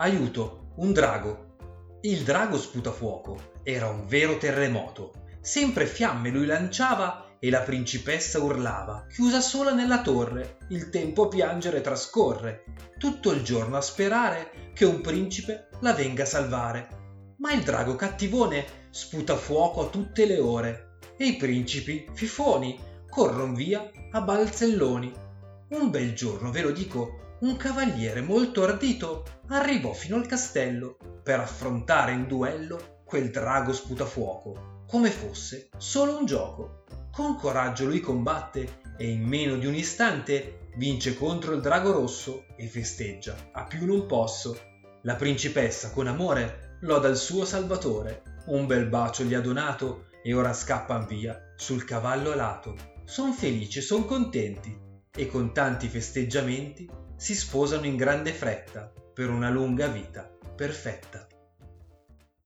aiuto, un drago. Il drago sputafuoco era un vero terremoto. Sempre fiamme lui lanciava e la principessa urlava, chiusa sola nella torre, il tempo a piangere trascorre, tutto il giorno a sperare che un principe la venga a salvare. Ma il drago cattivone sputa fuoco a tutte le ore e i principi fifoni corron via a balzelloni. Un bel giorno, ve lo dico, un cavaliere molto ardito arrivò fino al castello per affrontare in duello quel drago sputafuoco, come fosse solo un gioco. Con coraggio lui combatte e in meno di un istante vince contro il drago rosso e festeggia, a più non posso. La principessa con amore loda il suo salvatore, un bel bacio gli ha donato e ora scappan via sul cavallo alato. Son felici, son contenti e con tanti festeggiamenti si sposano in grande fretta per una lunga vita perfetta.